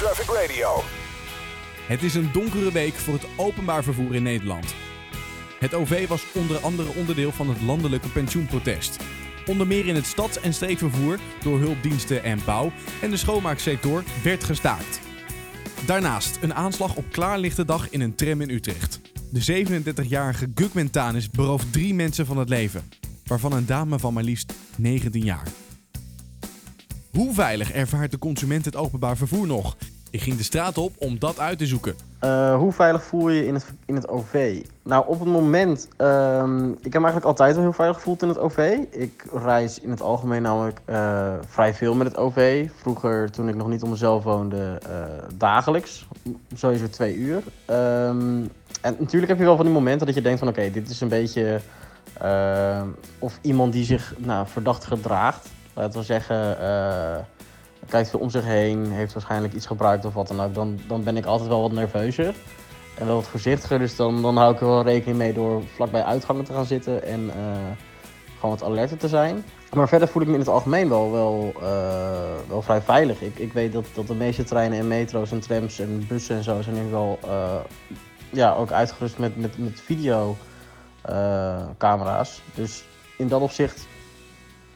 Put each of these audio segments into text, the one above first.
Traffic Radio. Het is een donkere week voor het openbaar vervoer in Nederland. Het OV was onder andere onderdeel van het landelijke pensioenprotest. Onder meer in het stads- en streekvervoer, door hulpdiensten en bouw en de schoonmaaksector werd gestaakt. Daarnaast een aanslag op klaarlichte dag in een tram in Utrecht. De 37-jarige Guk Mentanis berooft drie mensen van het leven, waarvan een dame van maar liefst 19 jaar. Hoe veilig ervaart de consument het openbaar vervoer nog? Ik ging de straat op om dat uit te zoeken. Uh, hoe veilig voel je je in het, in het OV? Nou, op het moment... Um, ik heb me eigenlijk altijd wel heel veilig gevoeld in het OV. Ik reis in het algemeen namelijk uh, vrij veel met het OV. Vroeger, toen ik nog niet op mezelf woonde, uh, dagelijks. Sowieso twee uur. Um, en natuurlijk heb je wel van die momenten dat je denkt van... Oké, dit is een beetje... of iemand die zich nou, verdacht gedraagt. Laten we zeggen kijkt om zich heen, heeft waarschijnlijk iets gebruikt of wat dan ook, dan, dan ben ik altijd wel wat nerveuzer. En wel wat voorzichtiger, dus dan, dan hou ik er wel rekening mee door vlakbij uitgangen te gaan zitten en uh, gewoon wat alerter te zijn. Maar verder voel ik me in het algemeen wel, wel, uh, wel vrij veilig. Ik, ik weet dat, dat de meeste treinen en metro's en trams en bussen en zo zijn nu wel uh, ja, ook uitgerust met, met, met videocamera's. dus in dat opzicht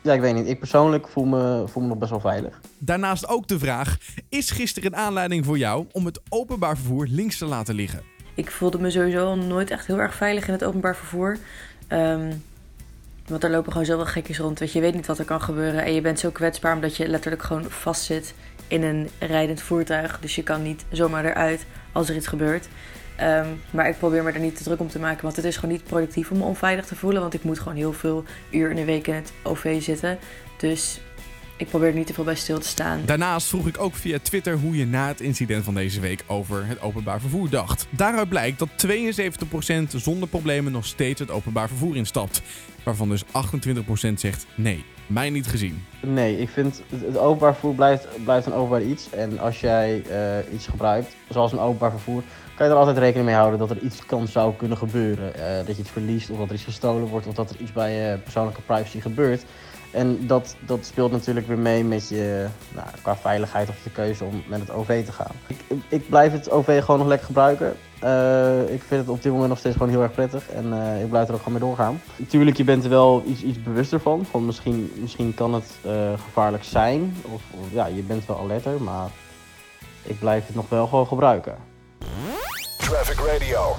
ja, ik weet niet. Ik persoonlijk voel me, voel me nog best wel veilig. Daarnaast ook de vraag: is gisteren een aanleiding voor jou om het openbaar vervoer links te laten liggen? Ik voelde me sowieso nooit echt heel erg veilig in het openbaar vervoer. Um, want er lopen gewoon zoveel gekjes rond. Weet je, je weet niet wat er kan gebeuren. En je bent zo kwetsbaar omdat je letterlijk gewoon vastzit in een rijdend voertuig. Dus je kan niet zomaar eruit als er iets gebeurt. Um, maar ik probeer me er niet te druk om te maken, want het is gewoon niet productief om me onveilig te voelen. Want ik moet gewoon heel veel uur in de week in het OV zitten. Dus ik probeer er niet te veel bij stil te staan. Daarnaast vroeg ik ook via Twitter hoe je na het incident van deze week over het openbaar vervoer dacht. Daaruit blijkt dat 72% zonder problemen nog steeds het openbaar vervoer instapt. Waarvan dus 28% zegt nee. Mij niet gezien. Nee, ik vind het openbaar vervoer blijft, blijft een openbaar iets. En als jij uh, iets gebruikt, zoals een openbaar vervoer, kan je er altijd rekening mee houden dat er iets kan zou kunnen gebeuren. Uh, dat je iets verliest of dat er iets gestolen wordt of dat er iets bij je persoonlijke privacy gebeurt. En dat, dat speelt natuurlijk weer mee met je, nou, qua veiligheid of je keuze om met het OV te gaan. Ik, ik blijf het OV gewoon nog lekker gebruiken. Uh, ik vind het op dit moment nog steeds gewoon heel erg prettig en uh, ik blijf er ook gewoon mee doorgaan. Natuurlijk, je bent er wel iets, iets bewuster van. van misschien, misschien kan het uh, gevaarlijk zijn of, of, ja, je bent wel alerter, maar ik blijf het nog wel gewoon gebruiken. Traffic Radio.